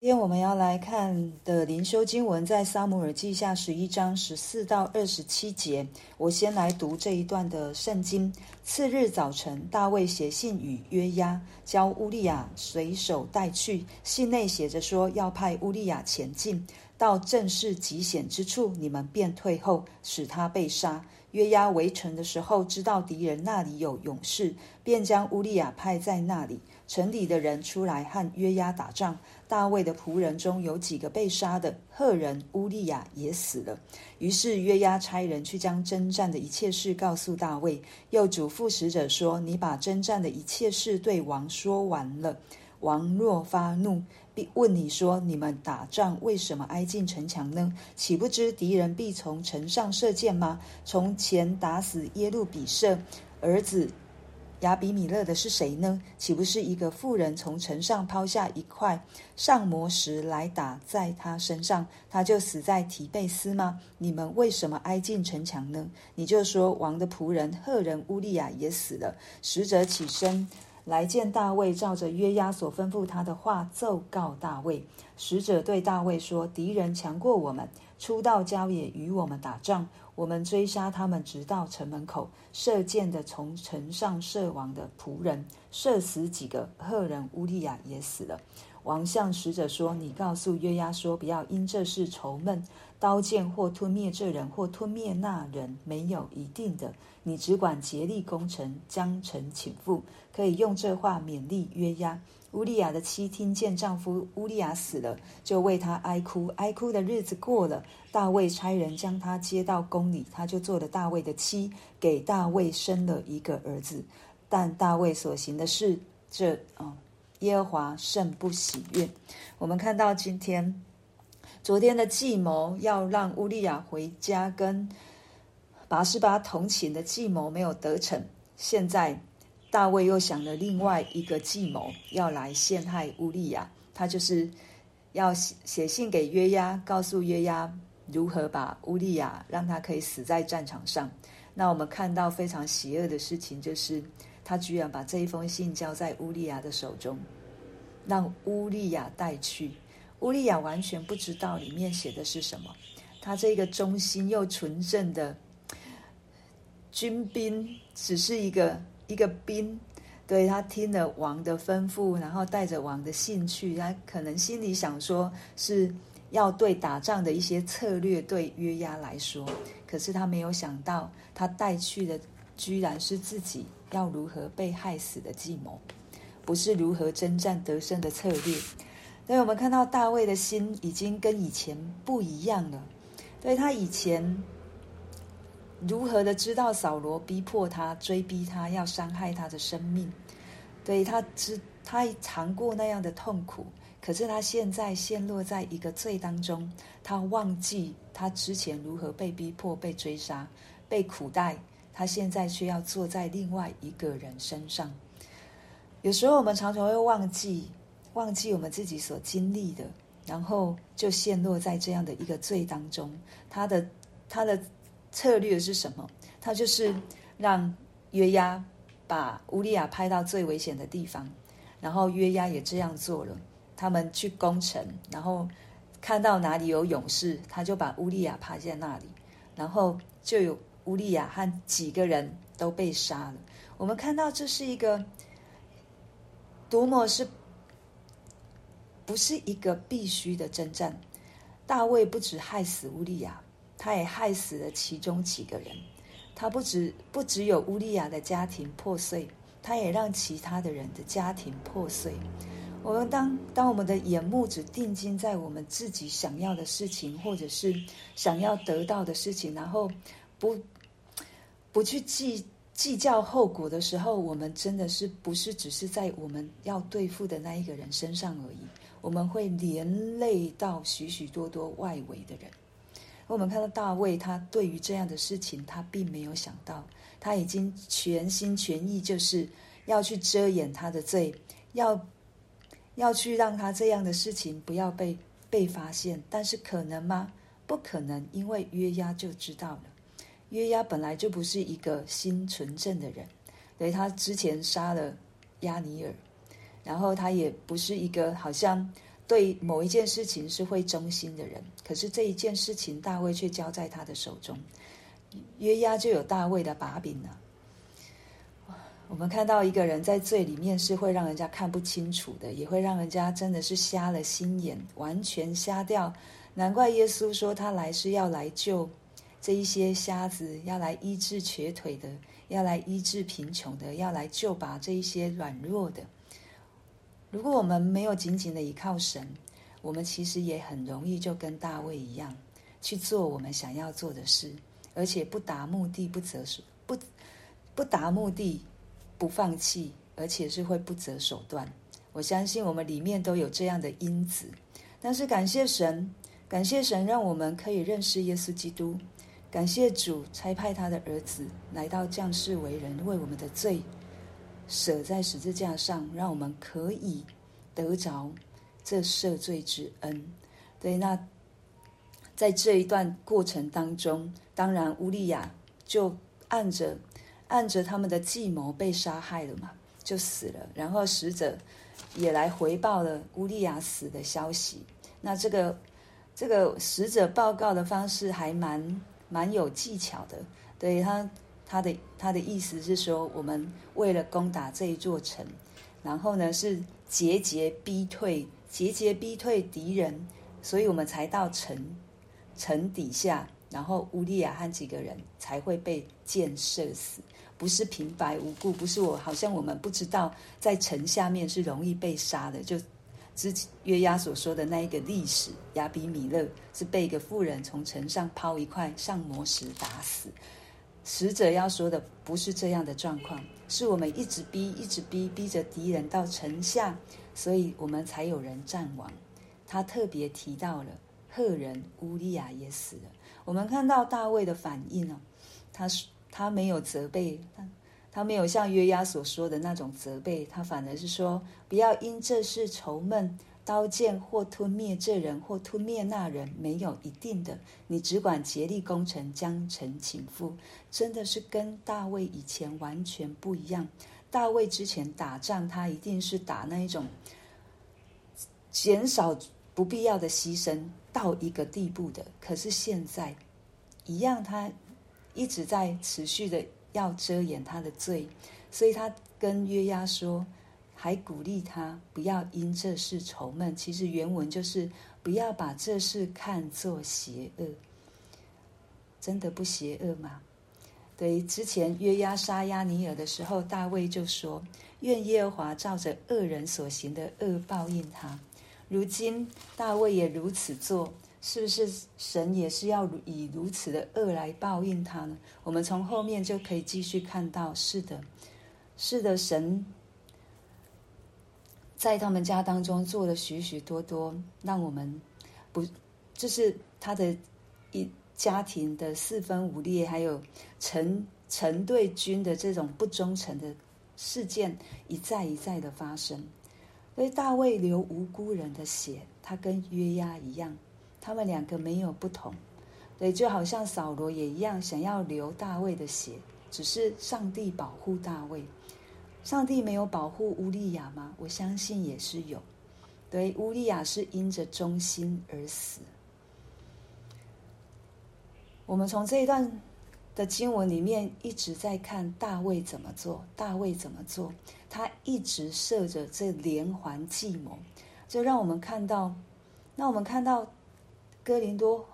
今天我们要来看的灵修经文，在撒母耳记下十一章十四到二十七节。我先来读这一段的圣经。次日早晨，大卫写信与约押，将乌利亚随手带去。信内写着说，要派乌利亚前进，到正式极险之处，你们便退后，使他被杀。约押围城的时候，知道敌人那里有勇士，便将乌利亚派在那里。城里的人出来和约押打仗。大卫的仆人中有几个被杀的，赫人乌利亚也死了。于是约押差人去将征战的一切事告诉大卫，又嘱咐使者说：“你把征战的一切事对王说完了。王若发怒，必问你说：你们打仗为什么挨近城墙呢？岂不知敌人必从城上射箭吗？从前打死耶路比舍儿子。”亚比米勒的是谁呢？岂不是一个妇人从城上抛下一块上磨石来打在他身上，他就死在提贝斯吗？你们为什么挨近城墙呢？你就说王的仆人赫人乌利亚也死了。使者起身来见大卫，照着约押所吩咐他的话奏告大卫。使者对大卫说：敌人强过我们，出到郊野与我们打仗。我们追杀他们，直到城门口，射箭的从城上射亡的仆人，射死几个，赫人乌利亚也死了。王向使者说：“你告诉约押说，不要因这事愁闷，刀剑或吞灭这人，或吞灭那人，没有一定的。你只管竭力攻城，将城倾覆。可以用这话勉励约押。”乌利亚的妻听见丈夫乌利亚死了，就为他哀哭。哀哭的日子过了，大卫差人将他接到宫里，他就做了大卫的妻，给大卫生了一个儿子。但大卫所行的事，这啊、耶和华甚不喜悦。我们看到今天，昨天的计谋要让乌利亚回家跟拔示巴同寝的计谋没有得逞，现在。大卫又想了另外一个计谋，要来陷害乌利亚。他就是要写信给约押，告诉约押如何把乌利亚让他可以死在战场上。那我们看到非常邪恶的事情，就是他居然把这一封信交在乌利亚的手中，让乌利亚带去。乌利亚完全不知道里面写的是什么。他这个忠心又纯正的军兵，只是一个。一个兵，对，他听了王的吩咐，然后带着王的信去，他可能心里想说是要对打仗的一些策略，对约押来说，可是他没有想到，他带去的居然是自己要如何被害死的计谋，不是如何征战得胜的策略。所以我们看到大卫的心已经跟以前不一样了，对，他以前。如何的知道扫罗逼迫他、追逼他，要伤害他的生命？对，他知他尝过那样的痛苦，可是他现在陷落在一个罪当中，他忘记他之前如何被逼迫、被追杀、被苦待，他现在却要坐在另外一个人身上。有时候我们常常会忘记，忘记我们自己所经历的，然后就陷落在这样的一个罪当中。他的他的。策略是什么？他就是让约押把乌利亚派到最危险的地方，然后约押也这样做了。他们去攻城，然后看到哪里有勇士，他就把乌利亚趴在那里，然后就有乌利亚和几个人都被杀了。我们看到这是一个多么是不是一个必须的征战？大卫不止害死乌利亚。他也害死了其中几个人，他不止不只有乌利亚的家庭破碎，他也让其他的人的家庭破碎。我们当当我们的眼目只定睛在我们自己想要的事情，或者是想要得到的事情，然后不不去计计较后果的时候，我们真的是不是只是在我们要对付的那一个人身上而已？我们会连累到许许多多外围的人。我们看到大卫，他对于这样的事情，他并没有想到，他已经全心全意，就是要去遮掩他的罪，要要去让他这样的事情不要被被发现。但是可能吗？不可能，因为约押就知道了。约押本来就不是一个心纯正的人，对，他之前杀了押尼尔，然后他也不是一个好像对某一件事情是会忠心的人，可是这一件事情大卫却交在他的手中，约押就有大卫的把柄了。我们看到一个人在罪里面是会让人家看不清楚的，也会让人家真的是瞎了心眼，完全瞎掉。难怪耶稣说他来是要来救这一些瞎子，要来医治瘸腿的，要来医治贫穷的，要来救拔这一些软弱的。如果我们没有紧紧的依靠神，我们其实也很容易就跟大卫一样去做我们想要做的事，而且不达目的不择手，不不达目的。不放弃，而且是会不择手段。我相信我们里面都有这样的因子。但是感谢神，感谢神让我们可以认识耶稣基督。感谢主差派他的儿子来到降世为人，为我们的罪舍在十字架上，让我们可以得着这赦罪之恩。对，那在这一段过程当中，当然乌利亚就按着。按着他们的计谋被杀害了嘛，就死了。然后使者也来回报了乌利亚死的消息。那这个这个使者报告的方式还蛮蛮有技巧的。对他他的他的意思是说，我们为了攻打这一座城，然后呢是节节逼退，节节逼退敌人，所以我们才到城城底下，然后乌利亚和几个人才会被箭射死。不是平白无故，不是我，好像我们不知道在城下面是容易被杀的。就之前约押所说的那一个历史，亚比米勒是被一个妇人从城上抛一块上磨石打死。使者要说的不是这样的状况，是我们一直逼，一直逼，逼着敌人到城下，所以我们才有人战亡。他特别提到了赫人乌利亚也死了。我们看到大卫的反应哦，他是。他没有责备他，他没有像约押所说的那种责备，他反而是说：不要因这事愁闷，刀剑或吞灭这人，或吞灭那人，没有一定的。你只管竭力攻城，将城倾覆。真的是跟大卫以前完全不一样。大卫之前打仗，他一定是打那一种减少不必要的牺牲到一个地步的。可是现在一样，他。一直在持续的要遮掩他的罪，所以他跟约押说，还鼓励他不要因这事愁闷。其实原文就是不要把这事看作邪恶，真的不邪恶吗？对，之前约押杀押尼珥的时候，大卫就说：愿耶和华照着恶人所行的恶报应他。如今大卫也如此做。是不是神也是要以如此的恶来报应他呢？我们从后面就可以继续看到，是的，是的，神在他们家当中做了许许多多，让我们不，就是他的一家庭的四分五裂，还有臣臣对君的这种不忠诚的事件，一再一再的发生。所以大卫流无辜人的血，他跟约押一样。他们两个没有不同，对，就好像扫罗也一样，想要流大卫的血，只是上帝保护大卫，上帝没有保护乌利亚吗？我相信也是有，对，乌利亚是因着忠心而死。我们从这一段的经文里面一直在看大卫怎么做，大卫怎么做，他一直设着这连环计谋，就让我们看到，那我们看到。哥林多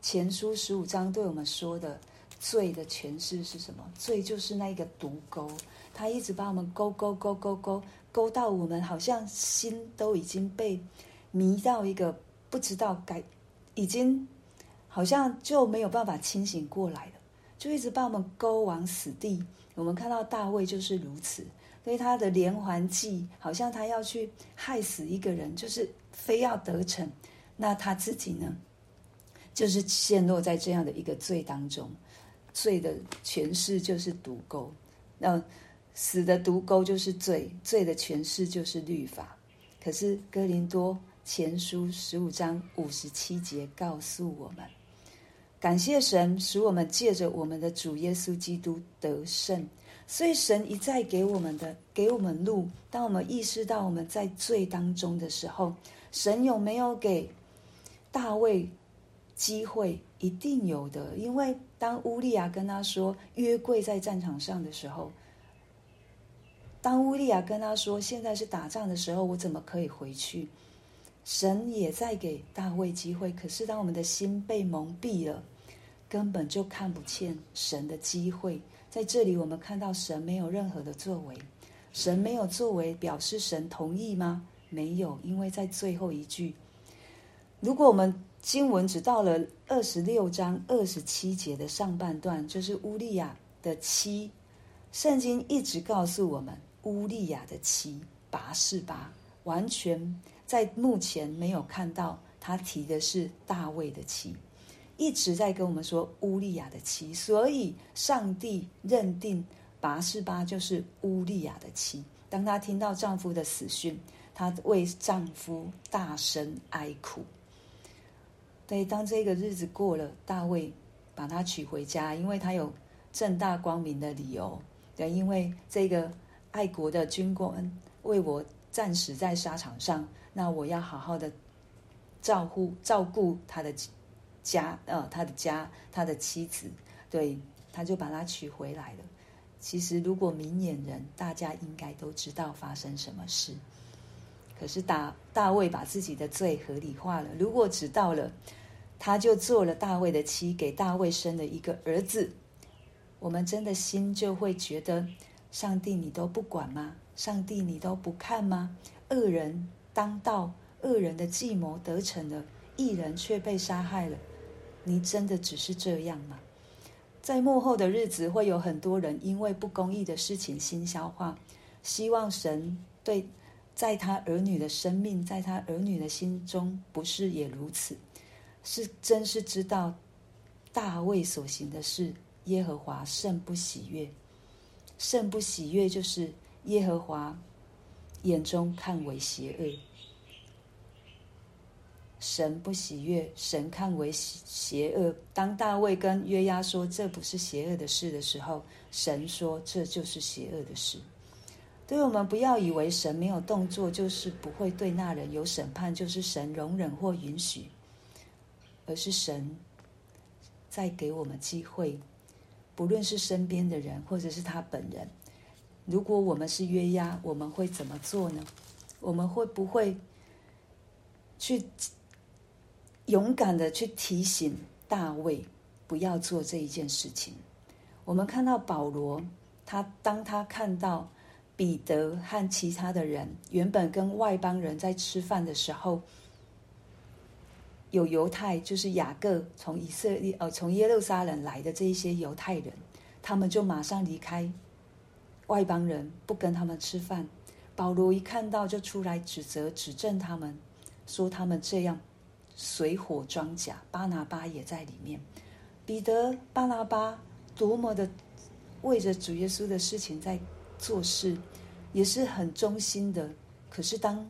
前书十五章对我们说的罪的诠释是什么？罪就是那一个毒钩，他一直把我们勾勾勾勾勾勾到我们，好像心都已经被迷到一个不知道该，已经好像就没有办法清醒过来了，就一直把我们勾往死地。我们看到大卫就是如此，所以他的连环计好像他要去害死一个人，就是非要得逞。那他自己呢？就是陷落在这样的一个罪当中，罪的诠释就是毒钩，那死的毒钩就是罪，罪的诠释就是律法。可是哥林多前书十五章五十七节告诉我们，感谢神使我们借着我们的主耶稣基督得胜。所以神一再给我们的给我们路，当我们意识到我们在罪当中的时候，神有没有给大卫机会？一定有的，因为当乌利亚跟他说约柜在战场上的时候，当乌利亚跟他说现在是打仗的时候，我怎么可以回去？神也在给大卫机会，可是当我们的心被蒙蔽了，根本就看不见神的机会。在这里，我们看到神没有任何的作为，神没有作为，表示神同意吗？没有，因为在最后一句，如果我们经文只到了二十六章二十七节的上半段，就是乌利亚的妻，圣经一直告诉我们，乌利亚的妻拔示巴，完全在目前没有看到他提的是大卫的妻，一直在跟我们说乌利亚的妻，所以上帝认定拔示巴就是乌利亚的妻。当她听到丈夫的死讯，她为丈夫大声哀哭。对，当这个日子过了，大卫把她娶回家，因为他有正大光明的理由。对，因为这个爱国的军官为我战死在沙场上，那我要好好的照顾照顾他的家，呃，他的家，他的妻子。对，他就把他娶回来了。其实，如果明眼人，大家应该都知道发生什么事。可是大大卫把自己的罪合理化了。如果知道了，他就做了大卫的妻，给大卫生了一个儿子。我们真的心就会觉得，上帝你都不管吗？上帝你都不看吗？恶人当道，恶人的计谋得逞了，一人却被杀害了。你真的只是这样吗？在幕后的日子，会有很多人因为不公义的事情心消化，希望神对。在他儿女的生命，在他儿女的心中，不是也如此？是真是知道大卫所行的事，耶和华甚不喜悦，甚不喜悦，就是耶和华眼中看为邪恶。神不喜悦，神看为邪恶。当大卫跟约押说这不是邪恶的事的时候，神说这就是邪恶的事。所以我们不要以为神没有动作，就是不会对那人有审判，就是神容忍或允许，而是神在给我们机会，不论是身边的人，或者是他本人。如果我们是约押，我们会怎么做呢？我们会不会去勇敢的去提醒大卫不要做这一件事情？我们看到保罗，他当他看到。彼得和其他的人原本跟外邦人在吃饭的时候，有犹太，就是雅各从以色列呃从耶路撒冷来的这一些犹太人，他们就马上离开外邦人，不跟他们吃饭。保罗一看到就出来指责指证他们，说他们这样水火装甲。巴拿巴也在里面，彼得、巴拿巴多么的为着主耶稣的事情在。做事也是很忠心的，可是当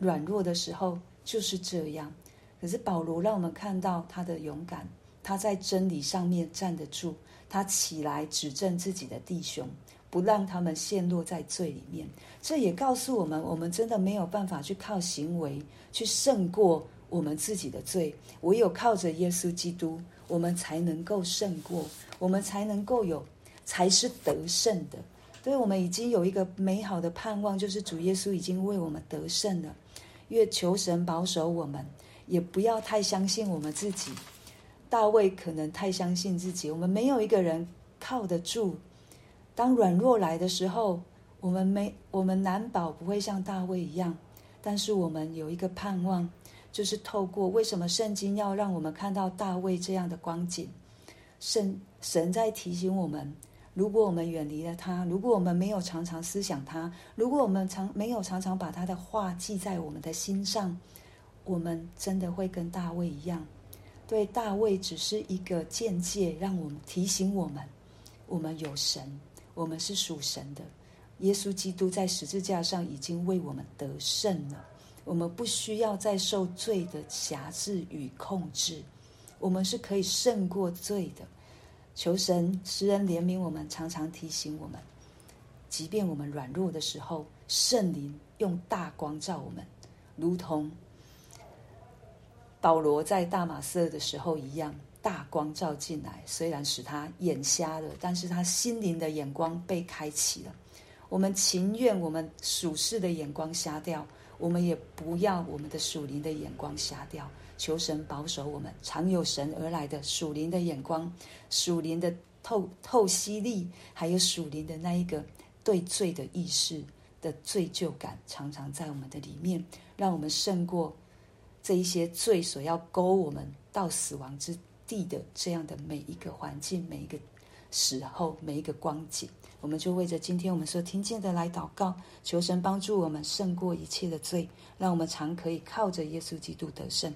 软弱的时候就是这样。可是保罗让我们看到他的勇敢，他在真理上面站得住，他起来指证自己的弟兄，不让他们陷落在罪里面。这也告诉我们，我们真的没有办法去靠行为去胜过我们自己的罪，唯有靠着耶稣基督，我们才能够胜过，我们才能够有，才是得胜的。所以我们已经有一个美好的盼望，就是主耶稣已经为我们得胜了。愿求神保守我们，也不要太相信我们自己。大卫可能太相信自己，我们没有一个人靠得住。当软弱来的时候，我们没，我们难保不会像大卫一样。但是我们有一个盼望，就是透过为什么圣经要让我们看到大卫这样的光景？圣神在提醒我们。如果我们远离了他，如果我们没有常常思想他，如果我们常没有常常把他的话记在我们的心上，我们真的会跟大卫一样。对，大卫只是一个见解，让我们提醒我们，我们有神，我们是属神的。耶稣基督在十字架上已经为我们得胜了，我们不需要再受罪的辖制与控制，我们是可以胜过罪的。求神施恩怜悯我们，常常提醒我们，即便我们软弱的时候，圣灵用大光照我们，如同保罗在大马色的时候一样，大光照进来，虽然使他眼瞎了，但是他心灵的眼光被开启了。我们情愿我们属世的眼光瞎掉，我们也不要我们的属灵的眼光瞎掉。求神保守我们，常有神而来的属灵的眼光，属灵的透透析力，还有属灵的那一个对罪的意识的罪疚感，常常在我们的里面，让我们胜过这一些罪所要勾我们到死亡之地的这样的每一个环境，每一个时候，每一个光景。我们就为着今天我们所听见的来祷告，求神帮助我们胜过一切的罪，让我们常可以靠着耶稣基督得胜。